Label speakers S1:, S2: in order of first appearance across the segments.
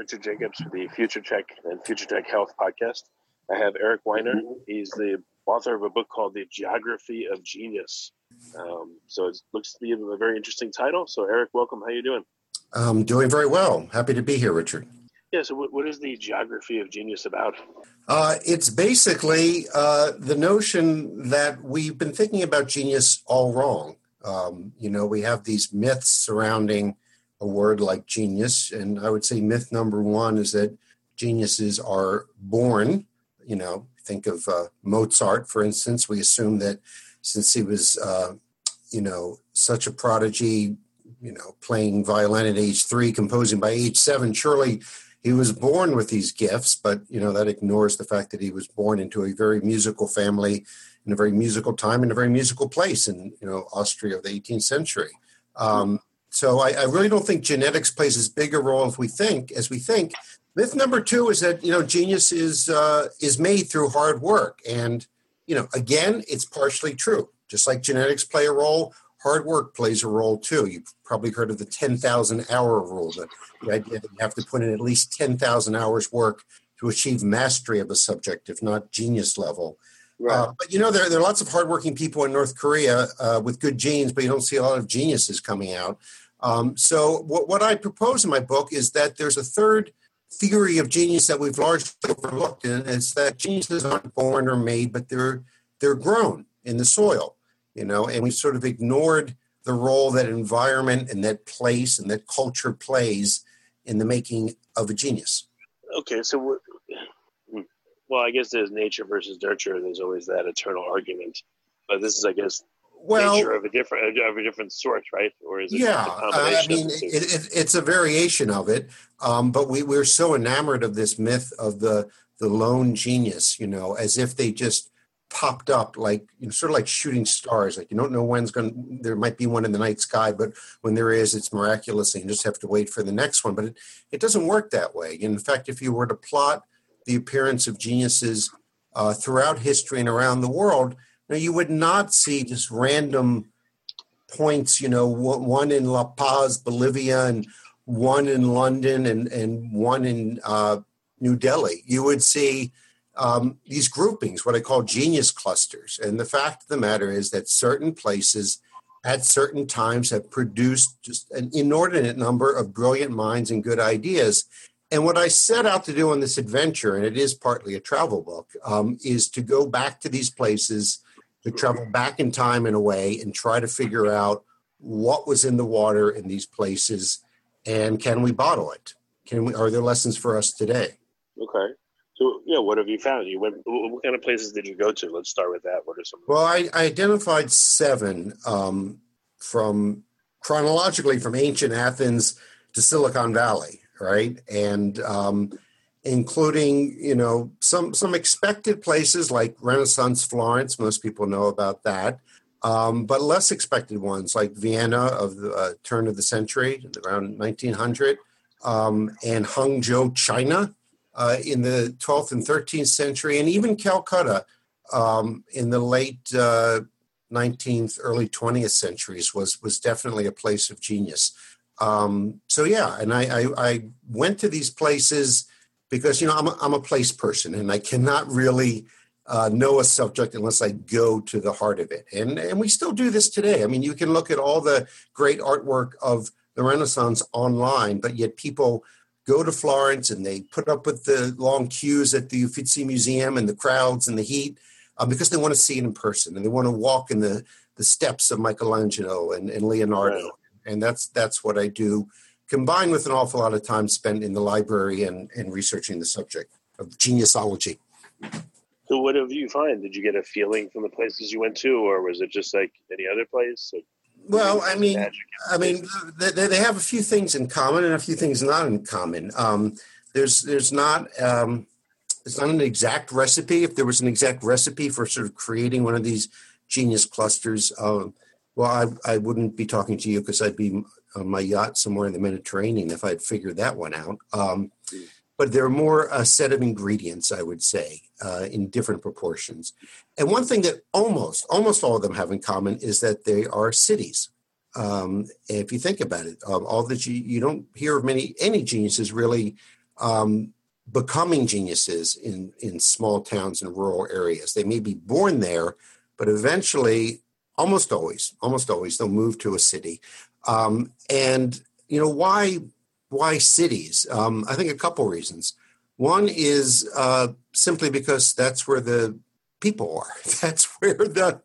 S1: Richard Jacobs for the Future Tech and Future Tech Health podcast. I have Eric Weiner. He's the author of a book called The Geography of Genius. Um, so it looks to be a very interesting title. So Eric, welcome. How are you doing?
S2: I'm doing very well. Happy to be here, Richard.
S1: Yeah. So what, what is the Geography of Genius about?
S2: Uh, it's basically uh, the notion that we've been thinking about genius all wrong. Um, you know, we have these myths surrounding a word like genius. And I would say myth number one is that geniuses are born. You know, think of uh, Mozart, for instance. We assume that since he was, uh, you know, such a prodigy, you know, playing violin at age three, composing by age seven, surely he was born with these gifts. But, you know, that ignores the fact that he was born into a very musical family in a very musical time in a very musical place in, you know, Austria of the 18th century. Um, so I, I, really don't think genetics plays as big a role as we think. As we think, myth number two is that you know genius is uh, is made through hard work, and you know again, it's partially true. Just like genetics play a role, hard work plays a role too. You've probably heard of the ten thousand hour rule. That the idea that you have to put in at least ten thousand hours work to achieve mastery of a subject, if not genius level. Right. Uh, but you know, there, there are lots of hardworking people in North Korea uh, with good genes, but you don't see a lot of geniuses coming out. Um, so, what, what I propose in my book is that there's a third theory of genius that we've largely overlooked, and it's that geniuses aren't born or made, but they're they're grown in the soil, you know, and we've sort of ignored the role that environment and that place and that culture plays in the making of a genius.
S1: Okay, so well, I guess there's nature versus nurture. There's always that eternal argument, but this is, I guess, well, nature of a different of a different sort, right? Or is it
S2: yeah? I mean, it, it, it's a variation of it, um, but we we're so enamored of this myth of the the lone genius, you know, as if they just popped up like you know, sort of like shooting stars. Like you don't know when's going to. There might be one in the night sky, but when there is, it's miraculous, and you just have to wait for the next one. But it, it doesn't work that way. In fact, if you were to plot the appearance of geniuses uh, throughout history and around the world now, you would not see just random points, you know, one in La Paz, Bolivia, and one in London, and, and one in uh, New Delhi. You would see um, these groupings, what I call genius clusters. And the fact of the matter is that certain places at certain times have produced just an inordinate number of brilliant minds and good ideas. And what I set out to do on this adventure, and it is partly a travel book, um, is to go back to these places to travel back in time in a way and try to figure out what was in the water in these places and can we bottle it? Can we? Are there lessons for us today?
S1: Okay. So yeah, what have you found? You went. What kind of places did you go to? Let's start with that. What are some?
S2: Well, I, I identified seven um, from chronologically from ancient Athens to Silicon Valley, right? And um, including you know some some expected places like Renaissance Florence. Most people know about that, um, but less expected ones like Vienna of the uh, turn of the century, around 1900, um, and Hangzhou, China, uh, in the 12th and 13th century, and even Calcutta um, in the late uh, 19th, early 20th centuries was was definitely a place of genius. Um, so yeah, and I, I, I went to these places because you know I'm a, I'm a place person and I cannot really uh, know a subject unless I go to the heart of it. And and we still do this today. I mean, you can look at all the great artwork of the Renaissance online, but yet people go to Florence and they put up with the long queues at the Uffizi Museum and the crowds and the heat uh, because they want to see it in person and they want to walk in the, the steps of Michelangelo and, and Leonardo. Right. And that's that's what I do, combined with an awful lot of time spent in the library and, and researching the subject of geniusology.
S1: So, what did you find? Did you get a feeling from the places you went to, or was it just like any other place?
S2: well, I mean, I mean, they, they, have a few things in common and a few things not in common. Um, there's there's not um, it's not an exact recipe. If there was an exact recipe for sort of creating one of these genius clusters, um, well, I, I wouldn't be talking to you because I'd be on my yacht somewhere in the Mediterranean if I'd figured that one out. Um, but there are more a set of ingredients, I would say, uh, in different proportions. And one thing that almost almost all of them have in common is that they are cities. Um, if you think about it, um, all that you you don't hear of many any geniuses really um, becoming geniuses in in small towns and rural areas. They may be born there, but eventually, almost always, almost always, they'll move to a city. Um, and you know why why cities? Um, I think a couple reasons. One is uh, simply because that's where the people are. That's where the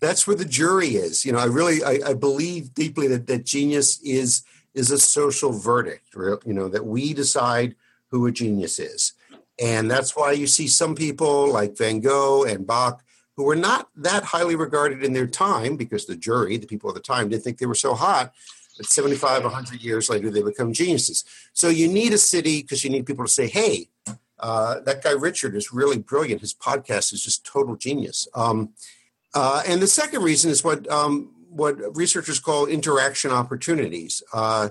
S2: that's where the jury is. You know, I really I, I believe deeply that that genius is is a social verdict. You know, that we decide who a genius is, and that's why you see some people like Van Gogh and Bach who were not that highly regarded in their time because the jury, the people of the time, didn't think they were so hot but 75, 100 years later, they become geniuses. So you need a city because you need people to say, hey, uh, that guy Richard is really brilliant. His podcast is just total genius. Um, uh, and the second reason is what um, what researchers call interaction opportunities. Uh,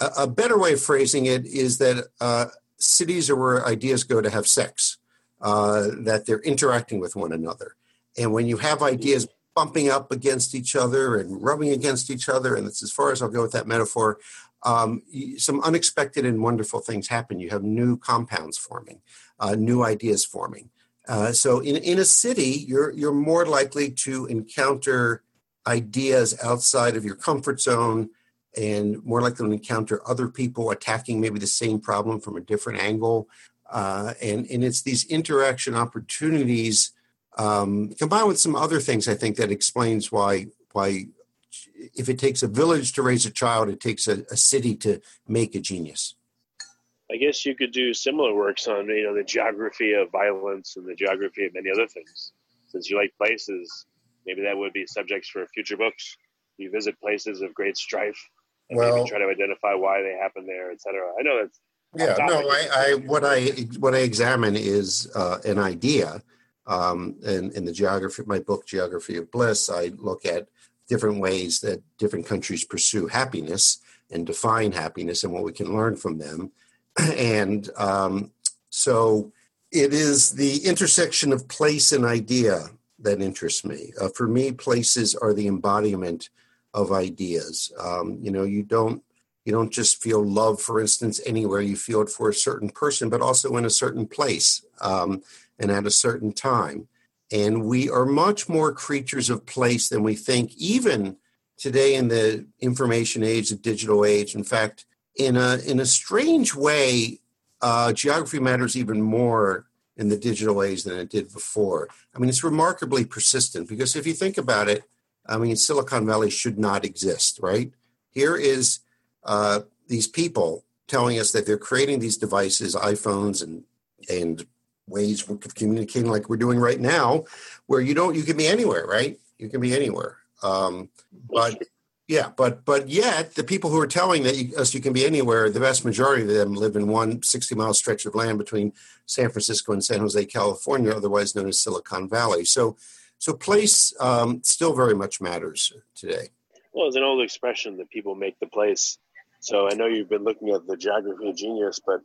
S2: a, a, better way of phrasing it is that uh, cities are where ideas go to have sex, uh, that they're interacting with one another. And when you have ideas bumping up against each other and rubbing against each other. And that's as far as I'll go with that metaphor. Um, some unexpected and wonderful things happen. You have new compounds forming, uh, new ideas forming. Uh, so in, in a city, you're you're more likely to encounter ideas outside of your comfort zone and more likely to encounter other people attacking maybe the same problem from a different angle. Uh, and, and it's these interaction opportunities um, combined with some other things, I think that explains why why if it takes a village to raise a child, it takes a, a city to make a genius.
S1: I guess you could do similar works on you know the geography of violence and the geography of many other things. Since you like places, maybe that would be subjects for future books. You visit places of great strife and well, maybe try to identify why they happen there, etc. I know that's
S2: yeah. No, I, I what I what I examine is uh, an idea um, and in the geography, my book, Geography of Bliss, I look at different ways that different countries pursue happiness and define happiness and what we can learn from them. And um, so it is the intersection of place and idea that interests me. Uh, for me, places are the embodiment of ideas. Um, you know, you don't you don't just feel love, for instance, anywhere. You feel it for a certain person, but also in a certain place. Um, and at a certain time. And we are much more creatures of place than we think, even today in the information age, the digital age. In fact, in a in a strange way, uh, geography matters even more in the digital age than it did before. I mean, it's remarkably persistent because if you think about it, I mean, Silicon Valley should not exist, right? Here is uh, these people telling us that they're creating these devices, iPhones and and ways of communicating like we're doing right now, where you don't you can be anywhere, right? You can be anywhere. Um, but yeah, but but yet the people who are telling that you, us you can be anywhere, the vast majority of them live in one 60 mile stretch of land between San Francisco and San Jose, California, otherwise known as Silicon Valley. So so place um, still very much matters today.
S1: Well, it's an old expression that people make the place. So I know you've been looking at the geography of genius, but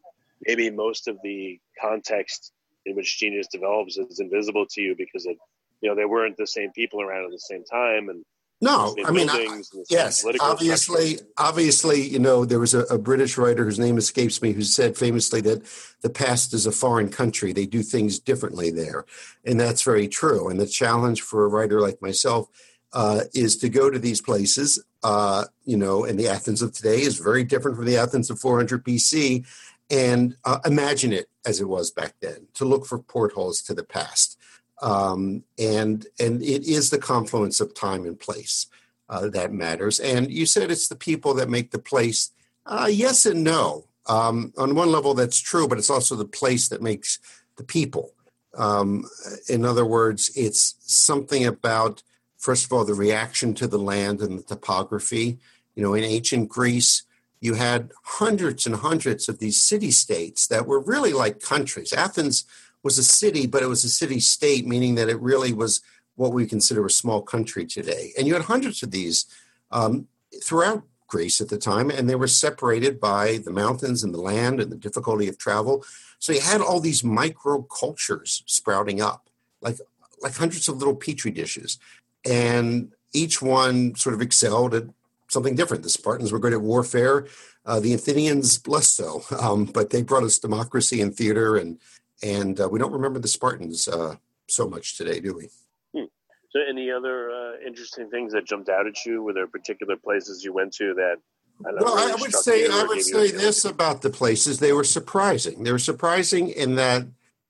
S1: maybe most of the context in which genius develops is invisible to you because it, you know, they weren't the same people around at the same time and
S2: no, I mean, I, yes, obviously, obviously, you know, there was a, a, British writer whose name escapes me who said famously that the past is a foreign country. They do things differently there. And that's very true. And the challenge for a writer like myself uh, is to go to these places uh, you know, and the Athens of today is very different from the Athens of 400 BC. And uh, imagine it as it was back then to look for portholes to the past. Um, and and it is the confluence of time and place uh, that matters. And you said it's the people that make the place. Uh, yes and no. Um, on one level, that's true, but it's also the place that makes the people. Um, in other words, it's something about first of all, the reaction to the land and the topography. You know, in ancient Greece, you had hundreds and hundreds of these city states that were really like countries. Athens was a city, but it was a city state, meaning that it really was what we consider a small country today. And you had hundreds of these um, throughout Greece at the time, and they were separated by the mountains and the land and the difficulty of travel. So you had all these micro cultures sprouting up, like like hundreds of little petri dishes and each one sort of excelled at something different. The Spartans were good at warfare, uh, the Athenians less so, um, but they brought us democracy and theater, and and uh, we don't remember the Spartans uh, so much today, do we?
S1: Hmm. So, any other uh, interesting things that jumped out at you? Were there particular places you went to that?
S2: I well, really I would say I would say this about the places: they were surprising. They were surprising in that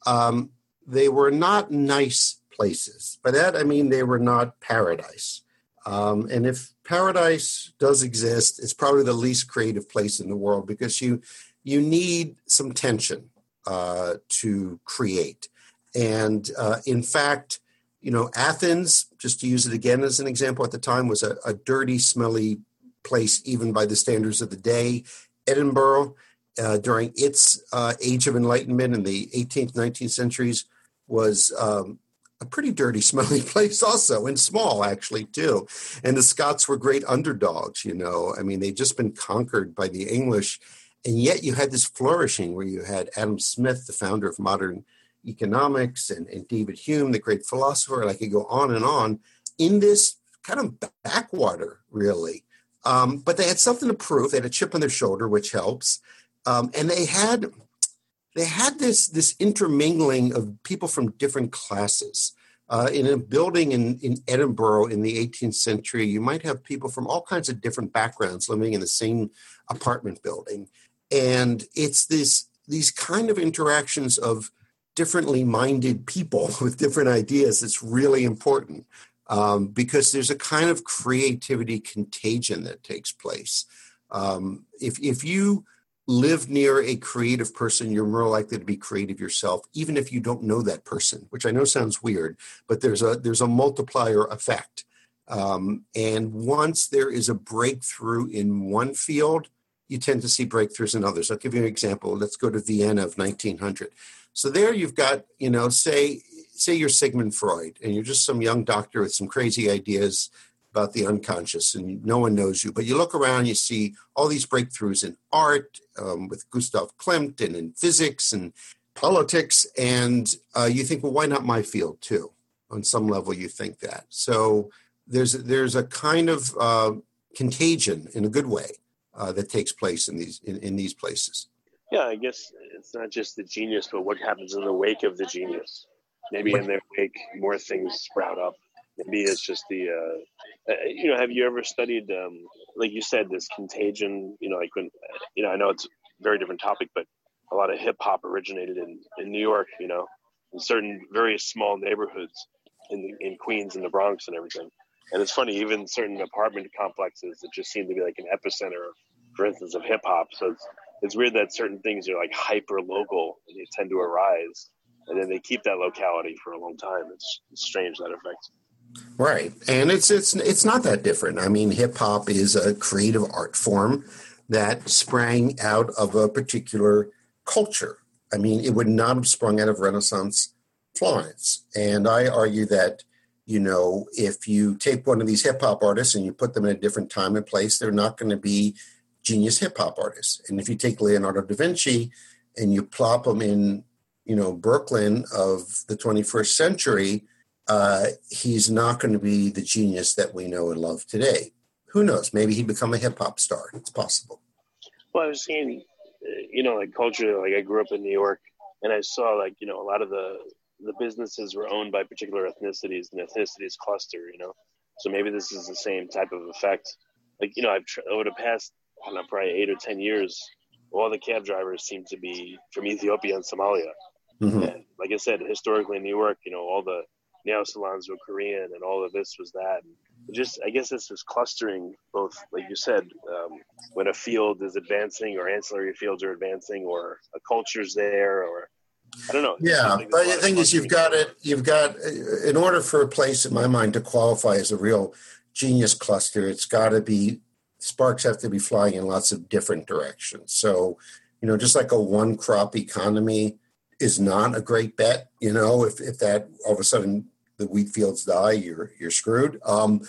S2: um, they were not nice places. By that, I mean they were not paradise. Um, and if paradise does exist, it's probably the least creative place in the world because you you need some tension uh, to create. And uh, in fact, you know, Athens, just to use it again as an example, at the time was a, a dirty, smelly place, even by the standards of the day. Edinburgh, uh, during its uh, age of enlightenment in the 18th, 19th centuries, was um, a pretty dirty, smelly place, also, and small, actually, too. And the Scots were great underdogs, you know. I mean, they'd just been conquered by the English. And yet you had this flourishing where you had Adam Smith, the founder of modern economics, and, and David Hume, the great philosopher, and I could go on and on in this kind of backwater, really. Um, but they had something to prove. They had a chip on their shoulder, which helps. Um, and they had they had this this intermingling of people from different classes. Uh, in a building in, in Edinburgh in the 18th century, you might have people from all kinds of different backgrounds living in the same apartment building. And it's this these kind of interactions of differently minded people with different ideas that's really important um, because there's a kind of creativity contagion that takes place. Um, if, if you live near a creative person, you're more likely to be creative yourself, even if you don't know that person, which I know sounds weird, but there's a there's a multiplier effect. Um, and once there is a breakthrough in one field, you tend to see breakthroughs in others. I'll give you an example. Let's go to Vienna of 1900. So there you've got, you know, say say you're Sigmund Freud and you're just some young doctor with some crazy ideas about the unconscious and no one knows you. But you look around, you see all these breakthroughs in art um, with Gustav Klimt and in physics and politics. And uh, you think, well, why not my field too? On some level, you think that. So there's, there's a kind of uh, contagion in a good way uh, that takes place in these, in, in these places.
S1: Yeah, I guess it's not just the genius, but what happens in the wake of the genius. Maybe in their wake, more things sprout up maybe it's just the uh, uh, you know have you ever studied um, like you said this contagion you know like when you know i know it's a very different topic but a lot of hip hop originated in in new york you know in certain very small neighborhoods in in queens and the bronx and everything. And it's funny even certain apartment complexes that just seem to be like an epicenter for instance of hip hop. So it's it's weird that certain things are like hyper local and they tend to arise and then they keep that locality for a long time. It's, it's strange that effect
S2: Right. And it's it's it's not that different. I mean, hip hop is a creative art form that sprang out of a particular culture. I mean, it would not have sprung out of Renaissance Florence. And I argue that, you know, if you take one of these hip hop artists and you put them in a different time and place, they're not going to be genius hip hop artists. And if you take Leonardo da Vinci and you plop them in, you know, Brooklyn of the 21st century, uh, he's not going to be the genius that we know and love today. Who knows? Maybe he'd become a hip hop star. It's possible.
S1: Well, I was seeing, uh, you know, like culture. Like I grew up in New York, and I saw like you know a lot of the the businesses were owned by particular ethnicities, and ethnicities cluster. You know, so maybe this is the same type of effect. like you know, I've over the past I don't know, probably eight or ten years, all the cab drivers seem to be from Ethiopia and Somalia. Mm-hmm. And like I said, historically in New York, you know, all the nail salons were Korean, and all of this was that. And just, I guess, this is clustering both, like you said, um, when a field is advancing, or ancillary fields are advancing, or a culture's there, or I don't know.
S2: Yeah, like but the thing is, you've got it. You've got, in order for a place, in my mind, to qualify as a real genius cluster, it's got to be sparks have to be flying in lots of different directions. So, you know, just like a one crop economy is not a great bet. You know, if if that all of a sudden the wheat fields die, you're you're screwed. Um,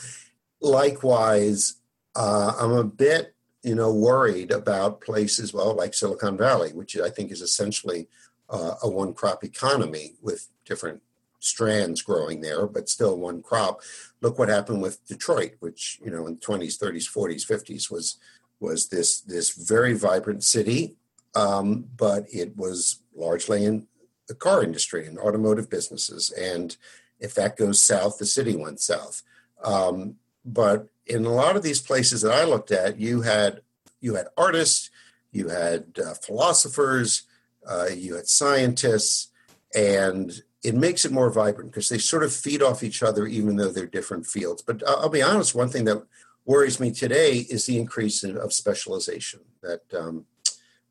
S2: likewise, uh, I'm a bit you know worried about places well like Silicon Valley, which I think is essentially uh, a one crop economy with different strands growing there, but still one crop. Look what happened with Detroit, which you know in 20s, 30s, 40s, 50s was was this this very vibrant city, um, but it was largely in the car industry and automotive businesses. And if that goes south, the city went south. Um, but in a lot of these places that I looked at, you had you had artists, you had uh, philosophers, uh, you had scientists, and it makes it more vibrant because they sort of feed off each other, even though they're different fields. But I'll be honest, one thing that worries me today is the increase in, of specialization. That um,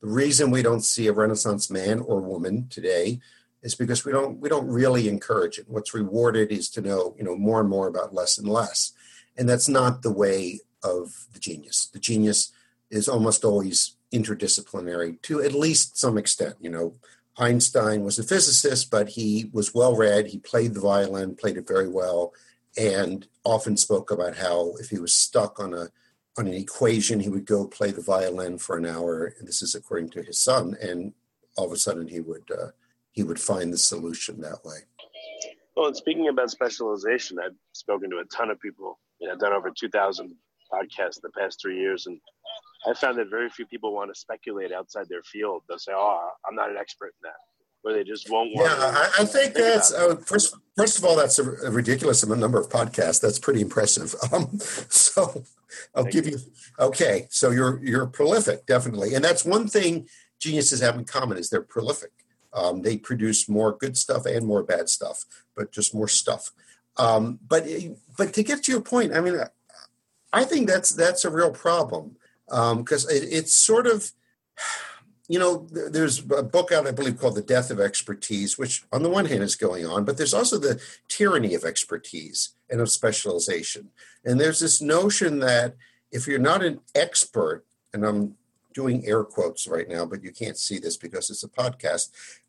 S2: the reason we don't see a Renaissance man or woman today is because we don't we don't really encourage it. What's rewarded is to know you know more and more about less and less, and that's not the way of the genius. The genius is almost always interdisciplinary to at least some extent. You know, Einstein was a physicist, but he was well read. He played the violin, played it very well, and often spoke about how if he was stuck on a on an equation, he would go play the violin for an hour. And this is according to his son, and all of a sudden he would uh, he would find the solution that way.
S1: Well, and speaking about specialization, I've spoken to a ton of people. You know, I've done over two thousand podcasts in the past three years, and I found that very few people want to speculate outside their field. They'll say, "Oh, I'm not an expert in that," or they just won't.
S2: Want yeah, I, I, think, think that's uh, first. First of all, that's a, a, ridiculous number of podcasts. That's pretty impressive. Um, so, I'll Thank give you. you. Okay, so you're you're prolific, definitely, and that's one thing geniuses have in common is they're prolific. Um, they produce more good stuff and more bad stuff, but just more stuff. Um, but but to get to your point, I mean, I think that's that's a real problem because um, it, it's sort of you know there's a book out i believe called the death of expertise which on the one hand is going on but there's also the tyranny of expertise and of specialization and there's this notion that if you're not an expert and i'm doing air quotes right now but you can't see this because it's a podcast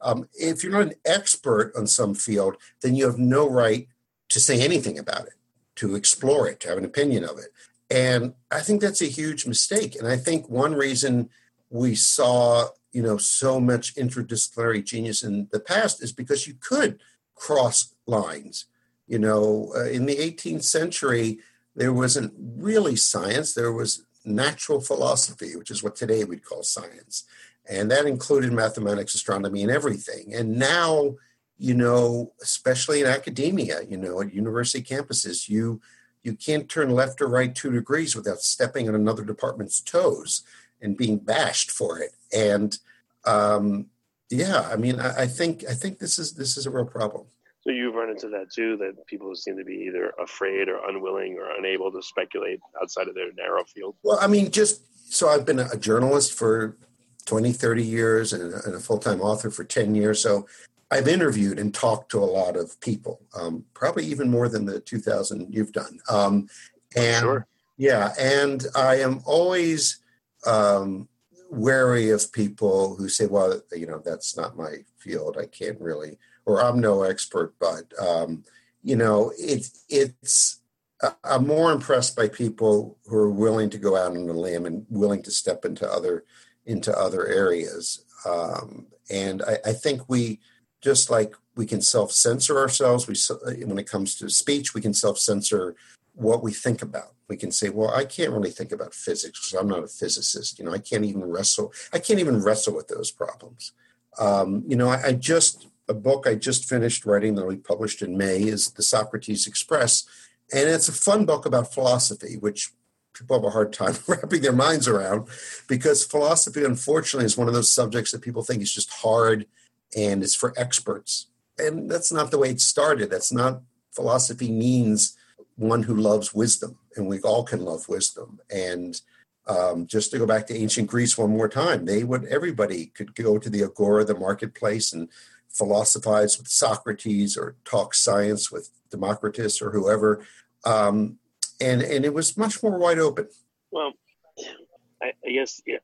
S2: um, if you're not an expert on some field then you have no right to say anything about it to explore it to have an opinion of it and I think that's a huge mistake. And I think one reason we saw, you know, so much interdisciplinary genius in the past is because you could cross lines. You know, uh, in the 18th century, there wasn't really science, there was natural philosophy, which is what today we'd call science. And that included mathematics, astronomy, and everything. And now, you know, especially in academia, you know, at university campuses, you you can't turn left or right two degrees without stepping on another department's toes and being bashed for it. And um, yeah, I mean, I, I, think I think this is this is a real problem.
S1: So you've run into that too, that people seem to be either afraid or unwilling or unable to speculate outside of their narrow field.
S2: Well, I mean, just so I've been a journalist for 20, 30 years and a, and a full-time author for 10 years. So I've interviewed and talked to a lot of people, um, probably even more than the 2,000 you've done. Um, and sure. yeah, and I am always um, wary of people who say, "Well, you know, that's not my field. I can't really," or "I'm no expert." But um, you know, it's it's. I'm more impressed by people who are willing to go out on a limb and willing to step into other into other areas. Um, and I, I think we just like we can self censor ourselves. We, when it comes to speech, we can self censor what we think about. We can say, well, I can't really think about physics because I'm not a physicist. You know, I can't even wrestle. I can't even wrestle with those problems. Um, you know, I, I just a book I just finished writing that we published in May is the Socrates Express, and it's a fun book about philosophy, which people have a hard time wrapping their minds around because philosophy, unfortunately, is one of those subjects that people think is just hard and it's for experts. And that's not the way it started. That's not philosophy means one who loves wisdom, and we all can love wisdom. And um, just to go back to ancient Greece one more time, they would everybody could go to the agora, the marketplace, and philosophize with Socrates or talk science with Democritus or whoever. Um, and and it was much more wide open.
S1: Well, I, I guess yeah,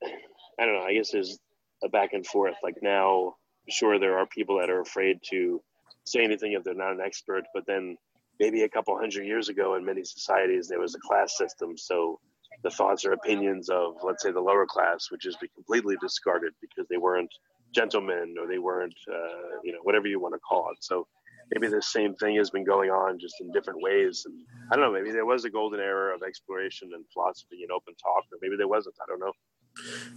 S1: I don't know. I guess there's a back and forth. Like now, sure, there are people that are afraid to say anything if they're not an expert. But then maybe a couple hundred years ago, in many societies, there was a class system. So the thoughts or opinions of, let's say, the lower class just be completely discarded because they weren't gentlemen or they weren't, uh, you know, whatever you want to call it. So maybe the same thing has been going on just in different ways. And I don't know, maybe there was a golden era of exploration and philosophy and open talk, or maybe there wasn't. I don't know.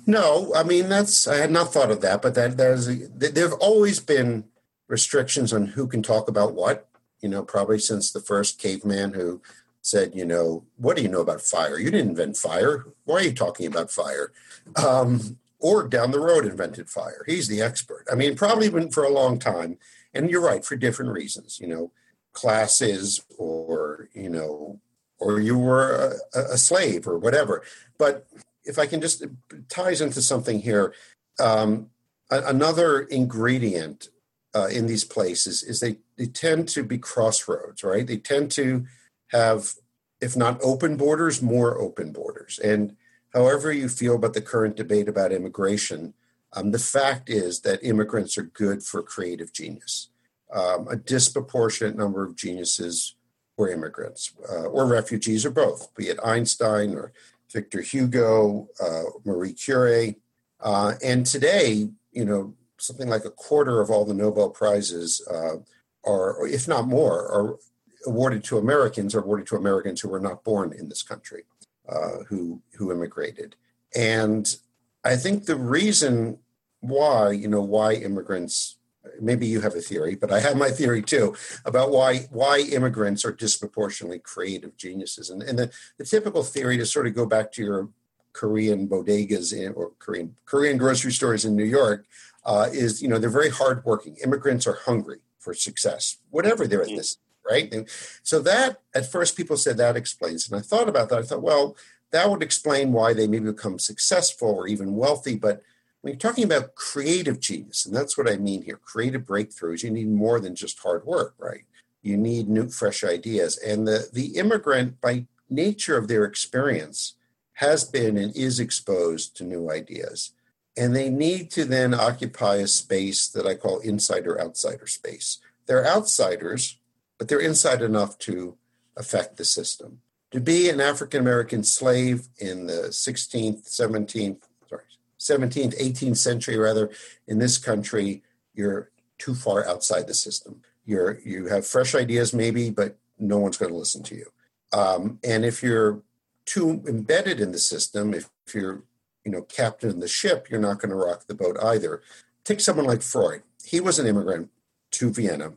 S2: No, I mean that's I had not thought of that, but that there's there've always been restrictions on who can talk about what. You know, probably since the first caveman who said, you know, what do you know about fire? You didn't invent fire. Why are you talking about fire? Um, or down the road invented fire. He's the expert. I mean, probably been for a long time and you're right for different reasons you know classes or you know or you were a, a slave or whatever but if i can just ties into something here um, another ingredient uh, in these places is they, they tend to be crossroads right they tend to have if not open borders more open borders and however you feel about the current debate about immigration um, the fact is that immigrants are good for creative genius. Um, a disproportionate number of geniuses were immigrants uh, or refugees or both, be it Einstein or Victor Hugo, uh, Marie Curie. Uh, and today, you know, something like a quarter of all the Nobel Prizes uh, are, if not more, are awarded to Americans or awarded to Americans who were not born in this country, uh, who who immigrated. And I think the reason why, you know, why immigrants maybe you have a theory, but I have my theory too about why why immigrants are disproportionately creative geniuses. And, and the, the typical theory to sort of go back to your Korean bodegas in, or Korean Korean grocery stores in New York uh, is you know they're very hardworking. Immigrants are hungry for success, whatever their ethnicity, right? And so that at first people said that explains, and I thought about that. I thought, well, that would explain why they maybe become successful or even wealthy. But when you're talking about creative genius, and that's what I mean here, creative breakthroughs, you need more than just hard work, right? You need new, fresh ideas. And the, the immigrant, by nature of their experience, has been and is exposed to new ideas. And they need to then occupy a space that I call insider outsider space. They're outsiders, but they're inside enough to affect the system to be an African American slave in the 16th, 17th, sorry, 17th, 18th century, rather, in this country, you're too far outside the system. You're you have fresh ideas, maybe, but no one's going to listen to you. Um, and if you're too embedded in the system, if, if you're you know captain of the ship, you're not going to rock the boat either. Take someone like Freud. He was an immigrant to Vienna,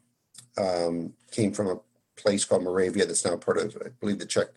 S2: um, came from a place called Moravia that's now part of, I believe, the Czech,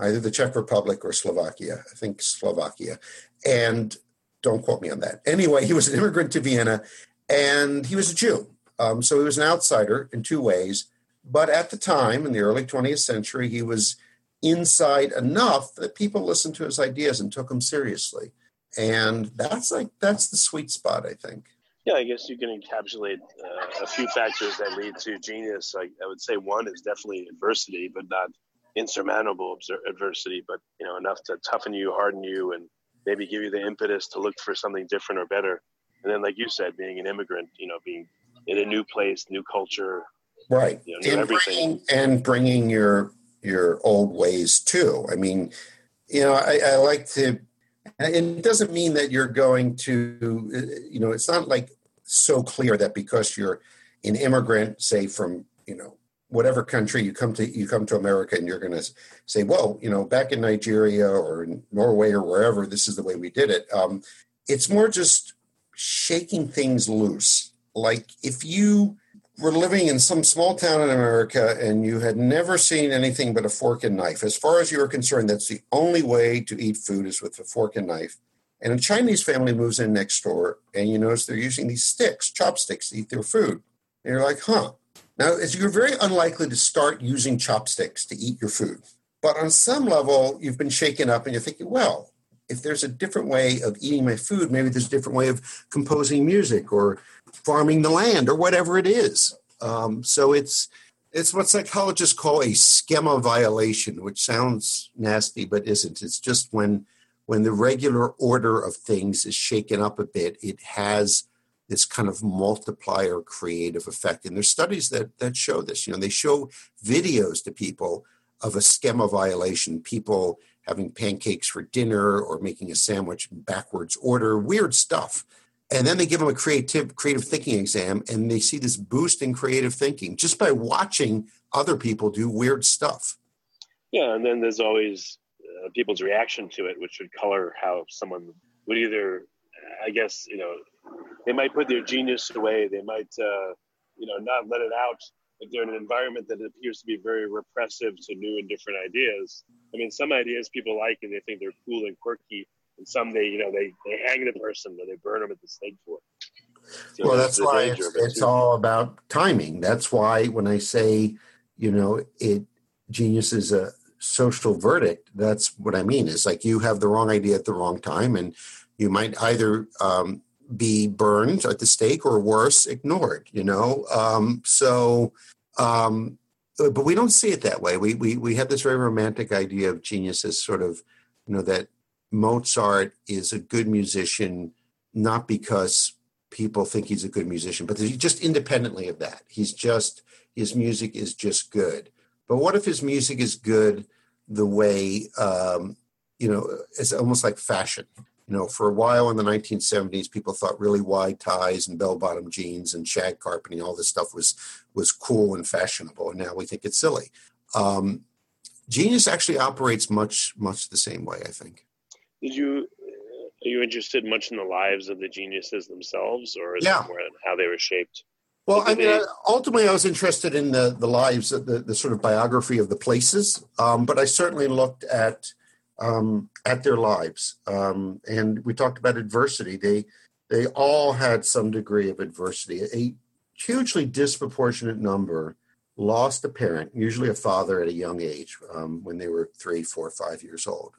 S2: either the Czech Republic or Slovakia. I think Slovakia. And don't quote me on that. Anyway, he was an immigrant to Vienna and he was a Jew. Um, so he was an outsider in two ways. But at the time, in the early 20th century, he was inside enough that people listened to his ideas and took him seriously. And that's like, that's the sweet spot, I think.
S1: Yeah, I guess you can encapsulate uh, a few factors that lead to genius. I, I would say one is definitely adversity, but not insurmountable adversity, but you know enough to toughen you, harden you, and maybe give you the impetus to look for something different or better. And then, like you said, being an immigrant, you know, being in a new place, new culture,
S2: right, you know, and everything, bringing, and bringing your your old ways too. I mean, you know, I, I like to it doesn't mean that you're going to, you know, it's not like so clear that because you're an immigrant, say from, you know, whatever country you come to, you come to America and you're going to say, well, you know, back in Nigeria or in Norway or wherever, this is the way we did it. Um, it's more just shaking things loose. Like if you were living in some small town in America and you had never seen anything but a fork and knife, as far as you were concerned, that's the only way to eat food is with a fork and knife. And a Chinese family moves in next door and you notice they're using these sticks, chopsticks, to eat their food. And you're like, huh. Now, you're very unlikely to start using chopsticks to eat your food. But on some level, you've been shaken up and you're thinking, well, if there's a different way of eating my food, maybe there's a different way of composing music or farming the land or whatever it is. Um, so it's it's what psychologists call a schema violation, which sounds nasty but isn't. It's just when when the regular order of things is shaken up a bit, it has this kind of multiplier creative effect. And there's studies that that show this. You know, they show videos to people of a schema violation, people having pancakes for dinner or making a sandwich backwards order, weird stuff. And then they give them a creative creative thinking exam and they see this boost in creative thinking just by watching other people do weird stuff.
S1: Yeah, and then there's always uh, people's reaction to it, which would color how someone would either, I guess, you know, they might put their genius away, they might, uh, you know, not let it out if they're in an environment that appears to be very repressive to new and different ideas. I mean, some ideas people like and they think they're cool and quirky, and some they, you know, they they hang the person or they burn them at the stake for.
S2: So well, that's why it's, it's all about timing. That's why when I say, you know, it genius is a social verdict. That's what I mean. Is like you have the wrong idea at the wrong time, and you might either um, be burned at the stake or worse, ignored. You know, um, so um, but we don't see it that way. We we we have this very romantic idea of genius as sort of you know that Mozart is a good musician not because people think he's a good musician, but just independently of that. He's just his music is just good. But what if his music is good the way um, you know it's almost like fashion? you know, for a while in the 1970s, people thought really wide ties and bell-bottom jeans and shag carpeting, all this stuff was was cool and fashionable, and now we think it's silly. Um, genius actually operates much much the same way, I think.
S1: Did you are you interested much in the lives of the geniuses themselves, or is
S2: yeah.
S1: it more how they were shaped?
S2: Well, I mean, ultimately, I was interested in the the lives, the the sort of biography of the places, um, but I certainly looked at um, at their lives. Um, and we talked about adversity. They they all had some degree of adversity. A hugely disproportionate number lost a parent, usually a father at a young age, um, when they were three, four, five years old.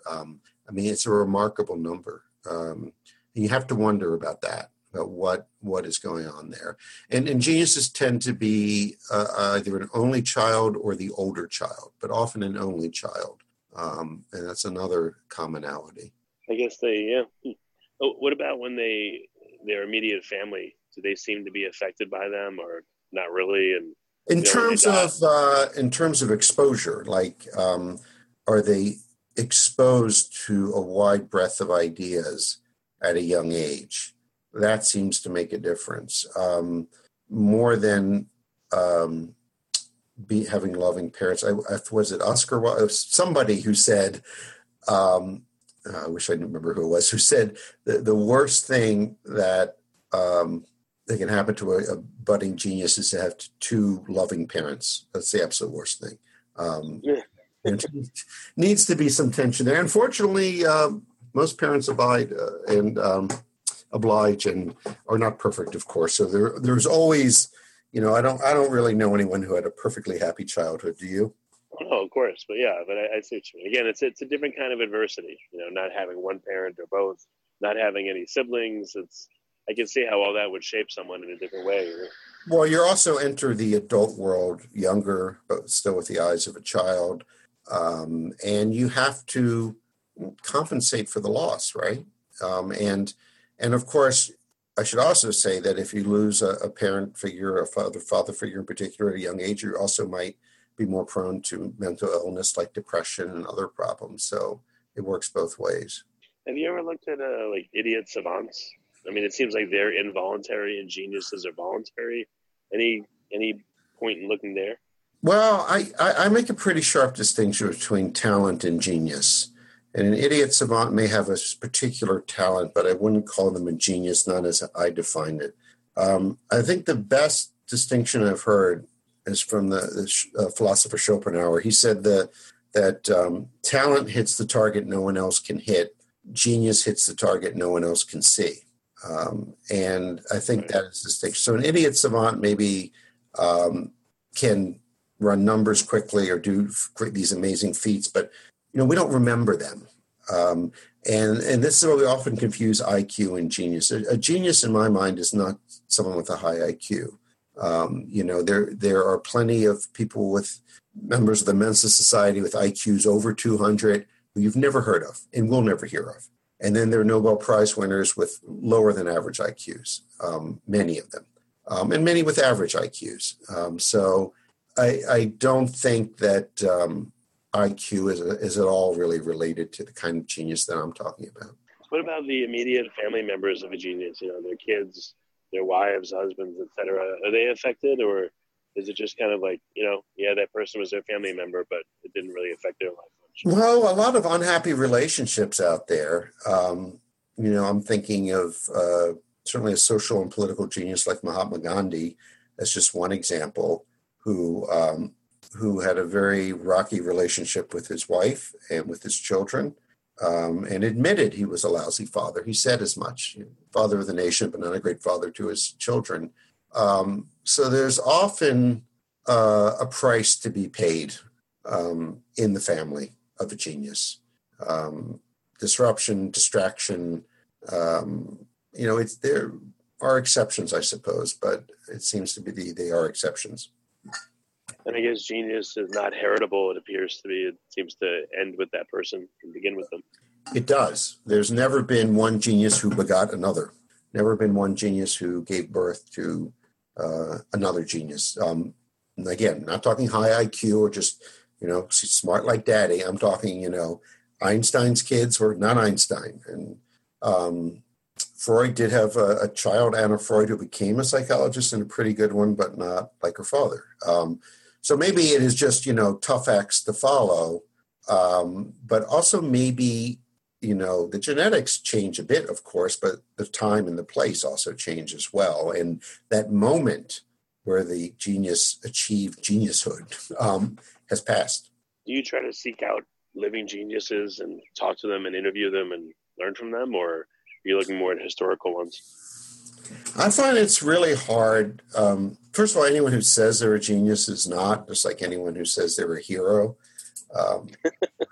S2: I mean, it's a remarkable number. Um, and you have to wonder about that, about what what is going on there. And, and geniuses tend to be uh, either an only child or the older child, but often an only child um, and that's another commonality.
S1: I guess they yeah. Oh, what about when they their immediate family? Do they seem to be affected by them, or not really? And
S2: in terms of uh, in terms of exposure, like um, are they exposed to a wide breadth of ideas at a young age? That seems to make a difference um, more than um, be having loving parents. I, I was it Oscar somebody who said, um, I wish I didn't remember who it was, who said the, the worst thing that um, that can happen to a, a, budding genius is to have two loving parents. That's the absolute worst thing. Um, yeah. Needs to be some tension there. Unfortunately, uh, most parents abide uh, and um, oblige and are not perfect, of course. So there, there's always you know, I don't I don't really know anyone who had a perfectly happy childhood. Do you?
S1: Oh, of course, but yeah, but I, I see what you mean. Again, it's it's a different kind of adversity. You know, not having one parent or both, not having any siblings. It's I can see how all that would shape someone in a different way.
S2: Well, you're also enter the adult world younger, but still with the eyes of a child, um, and you have to compensate for the loss, right? Um, and and of course, I should also say that if you lose a, a, parent figure, a father father figure in particular at a young age, you also might be more prone to mental illness like depression and other problems. So it works both ways.
S1: Have you ever looked at uh, like idiot savants? I mean, it seems like they're involuntary and geniuses are voluntary. Any any point in looking there?
S2: Well, I, I, I make a pretty sharp distinction between talent and genius. And an idiot savant may have a particular talent, but I wouldn't call them a genius, not as I define it. Um, I think the best distinction I've heard is from the, the uh, philosopher Schopenhauer. He said the, that um, talent hits the target no one else can hit, genius hits the target no one else can see. Um, and I think that is the distinction. So an idiot savant maybe um, can run numbers quickly or do these amazing feats, but you know we don't remember them. Um, and and this is where we often confuse IQ and genius. A, a, genius, in my mind, is not someone with a high IQ. Um, you know, there there are plenty of people with members of the Mensa Society with IQs over 200 who you've never heard of and will never hear of. And then there are Nobel Prize winners with lower than average IQs, um, many of them, um, and many with average IQs. Um, so I, I, don't think that um, IQ is, is at all really related to the kind of genius that I'm talking about.
S1: What about the immediate family members of a genius? You know, their kids, their wives, husbands, etc. Are they affected, or is it just kind of like you know, yeah, that person was their family member, but it didn't really affect their life much?
S2: Well, a lot of unhappy relationships out there. Um, you know, I'm thinking of uh, certainly a social and political genius like Mahatma Gandhi as just one example, who um, who had a very rocky relationship with his wife and with his children. Um, and admitted he was a lousy father. He said as much, father of the nation, but not a great father to his children. Um, so there's often uh, a price to be paid um, in the family of a genius. Um, disruption, distraction. Um, you know, it's there are exceptions, I suppose, but it seems to be the, they are exceptions.
S1: And I guess genius is not heritable. It appears to be. It seems to end with that person and begin with them.
S2: It does. There's never been one genius who begot another. Never been one genius who gave birth to uh, another genius. Um, again, not talking high IQ or just you know smart like daddy. I'm talking you know Einstein's kids were not Einstein, and um, Freud did have a, a, child, Anna Freud, who became a psychologist and a pretty good one, but not like her father. Um, so maybe it is just you know tough acts to follow, um, but also maybe you know the genetics change a bit of course but the time and the place also change as well. And that moment where the genius achieved geniushood um, has passed.
S1: Do you try to seek out living geniuses and talk to them and interview them and learn from them or are you looking more at historical ones?
S2: I find it's really hard um, first of all anyone who says they're a genius is not just like anyone who says they're a hero um,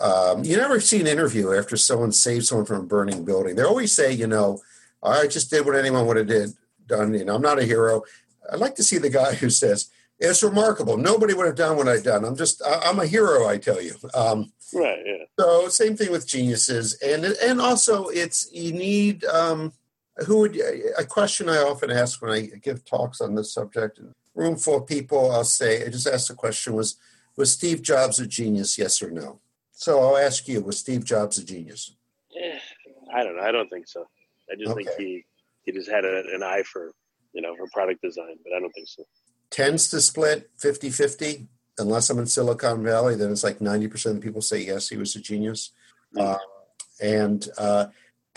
S2: Um, you never see an interview after someone saves someone from a burning building. They always say, you know, I just did what anyone would have did done. You know, I'm not a hero. I'd like to see the guy who says it's remarkable. Nobody would have done what I've done. I'm just, I'm a hero. I tell you. Um,
S1: right. Yeah.
S2: So same thing with geniuses, and and also it's you need um, who would a question I often ask when I give talks on this subject. Room full of people, I'll say I just ask the question: Was was Steve Jobs a genius? Yes or no? So I'll ask you: Was Steve Jobs a genius?
S1: Yeah, I don't know. I don't think so. I just okay. think he he just had a, an eye for you know for product design, but I don't think so.
S2: Tends to split 50-50. Unless I'm in Silicon Valley, then it's like ninety percent of people say yes, he was a genius. Mm-hmm. Uh, and uh,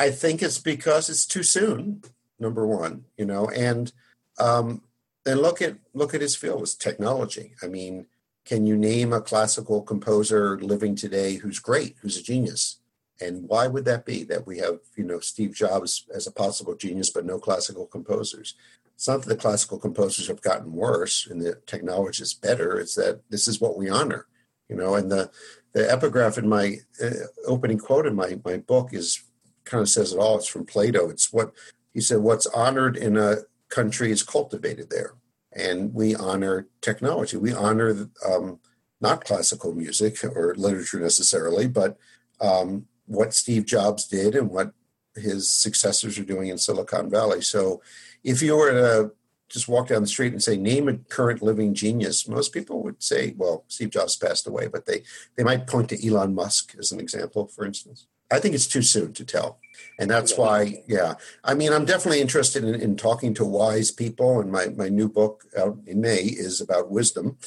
S2: I think it's because it's too soon. Number one, you know, and um, and look at look at his field was technology. I mean, can you name a classical composer living today who's great, who's a genius? And why would that be that we have, you know, Steve Jobs as a possible genius, but no classical composers? It's not that the classical composers have gotten worse and the technology is better. It's that this is what we honor, you know. And the the epigraph in my uh, opening quote in my my book is kind of says it all. It's from Plato. It's what he said: "What's honored in a country is cultivated there." and we honor technology. We honor um, not classical music or literature necessarily, but um, what Steve Jobs did and what his successors are doing in Silicon Valley. So, if you were to just walk down the street and say, "Name a current living genius," most people would say, "Well, Steve Jobs passed away," but they they might point to Elon Musk as an example, for instance. I think it's too soon to tell. And that's why, yeah. I mean, I'm definitely interested in, in talking to wise people, and my, my new book out in May is about wisdom.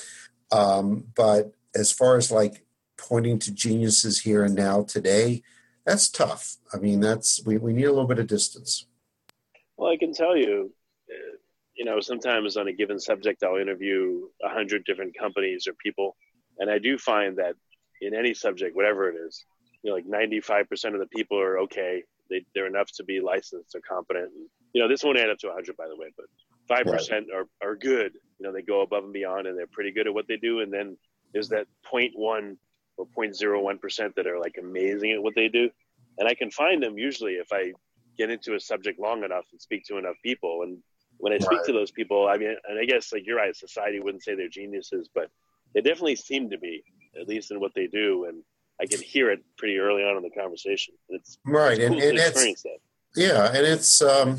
S2: Um, but as far as like pointing to geniuses here and now today, that's tough. I mean, that's we, we need a little bit of distance.
S1: Well, I can tell you, you know, sometimes on a given subject, I'll interview a hundred different companies or people, and I do find that in any subject, whatever it is, you know, like 95% of the people are okay. They, they're enough to be licensed or competent. And, you know, this won't add up to 100, by the way, but 5% right. are, are good. You know, they go above and beyond and they're pretty good at what they do. And then there's that 0.1 or 0.01% that are like amazing at what they do. And I can find them usually if I get into a subject long enough and speak to enough people. And when I speak right. to those people, I mean, and I guess like you're right, society wouldn't say they're geniuses, but they definitely seem to be, at least in what they do. And I can hear it pretty early on in the conversation. It's
S2: right,
S1: it's
S2: cool and, and it's that. yeah, and it's. Um,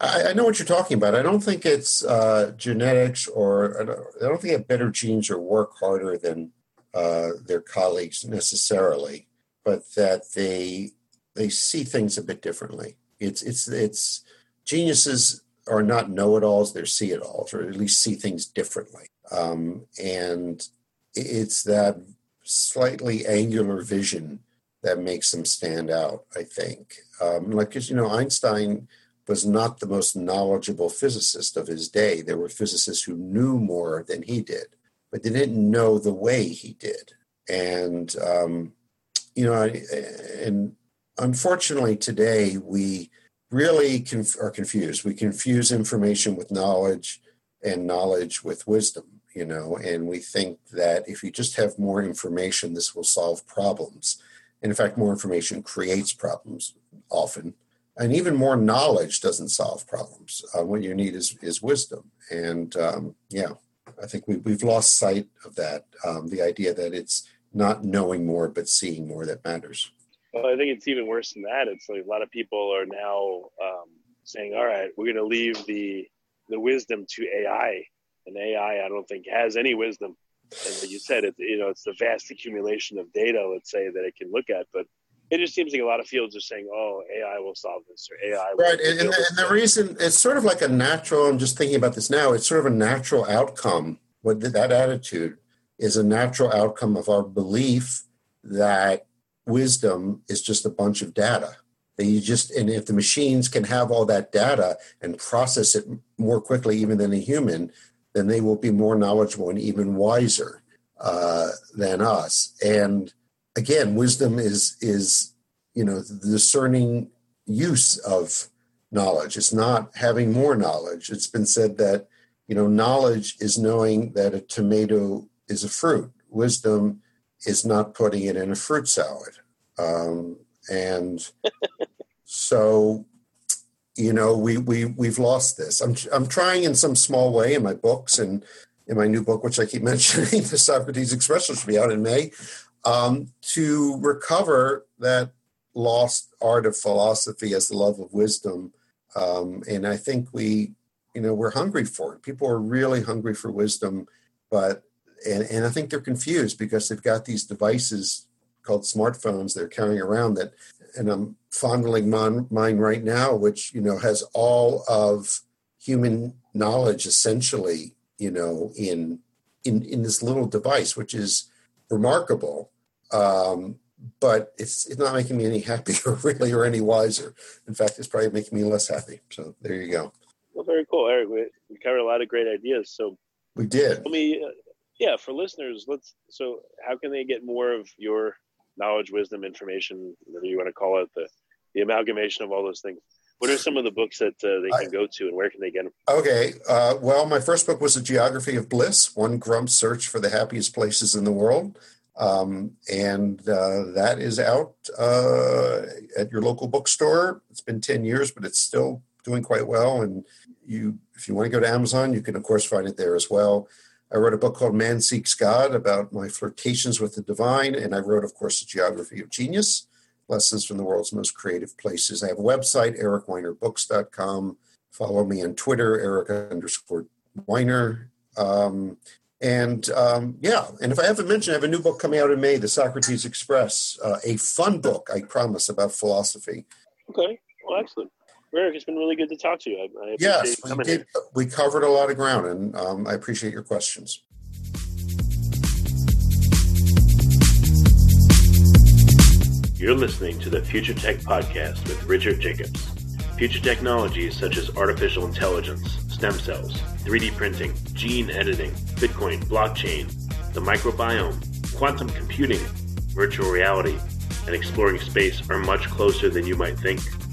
S2: I, I, know what you're talking about. I don't think it's uh, genetics, or I don't, I don't, think they have better genes or work harder than uh, their colleagues necessarily, but that they they see things a bit differently. It's it's it's geniuses are not know-it-alls; they're see-it-alls, or at least see things differently. Um, and it's that slightly angular vision that makes them stand out, I think. Um, like, you know, Einstein was not the most knowledgeable physicist of his day. There were physicists who knew more than he did, but they didn't know the way he did. And, um, you know, and unfortunately today we really conf- are confused. We confuse information with knowledge and knowledge with wisdom you know, and we think that if you just have more information, this will solve problems. And in fact, more information creates problems often. And even more knowledge doesn't solve problems. Uh, what you need is, is wisdom. And um, yeah, I think we, we've lost sight of that. Um, the idea that it's not knowing more, but seeing more that matters.
S1: Well, I think it's even worse than that. It's like a lot of people are now um, saying, all right, we're going to leave the, the wisdom to AI and AI, I don't think has any wisdom. And like you said, it, you know, it's the vast accumulation of data, let's say, that it can look at. But it just seems like a lot of fields are saying, "Oh, AI will solve this," or AI.
S2: Right, and, and, the, and the reason it's sort of like a natural. I'm just thinking about this now. It's sort of a natural outcome. What that attitude is a natural outcome of our belief that wisdom is just a bunch of data. That you just and if the machines can have all that data and process it more quickly even than a human, then they will be more knowledgeable and even wiser uh, than us. And again, wisdom is is you know the discerning use of knowledge. It's not having more knowledge. It's been said that you know knowledge is knowing that a tomato is a fruit. Wisdom is not putting it in a fruit salad. Um, and so you know we we we've lost this. I'm i'm trying in some small way in my books and in my new book which i keep mentioning the socrates express which will be out in may um, to recover that lost art of philosophy as the love of wisdom. Um, and i think we you know we're hungry for it. People are really hungry for wisdom but and, and i think they're confused because they've got these devices called smartphones they're carrying around that and I'm fondling mine, mine right now, which you know has all of human knowledge essentially, you know, in in in this little device, which is remarkable. Um, but it's it's not making me any happier really or any wiser. In fact, it's probably making me less happy. So there you go.
S1: Well, very cool, Eric. We, we covered a lot of great ideas. So
S2: we did.
S1: Let me, uh, yeah, for listeners, let's. So, how can they get more of your knowledge, wisdom, information, whatever you want to call it, the, the amalgamation of all those things. What are some of the books that uh, they can I, go to and where can they get them?
S2: Okay. Uh, well, my first book was A Geography of Bliss One Grump's Search for the Happiest Places in the World. Um, and uh, that is out uh, at your local bookstore. It's been 10 years, but it's still doing quite well. And you, if you want to go to Amazon, you can, of course, find it there as well. I wrote a book called Man Seeks God about my flirtations with the divine. And I wrote, of course, The geography of genius, lessons from the world's most creative places. I have a website, ericweinerbooks.com. Follow me on Twitter, Eric underscore Weiner. Um, and um, yeah, and if I haven't mentioned, I have a new book coming out in May, The Socrates Express, uh, a fun book, I promise, about philosophy.
S1: Okay, well, excellent. Eric, it's been really good to talk to you. I, I
S2: yes, we, did, we covered a lot of ground, and um, I appreciate your questions.
S1: You're listening to the Future Tech Podcast with Richard Jacobs. Future technologies such as artificial intelligence, stem cells, 3D printing, gene editing, Bitcoin, blockchain, the microbiome, quantum computing, virtual reality, and exploring space are much closer than you might think.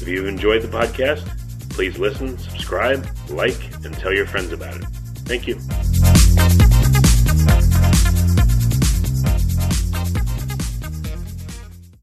S1: If you've enjoyed the podcast, please listen, subscribe, like, and tell your friends about it. Thank you.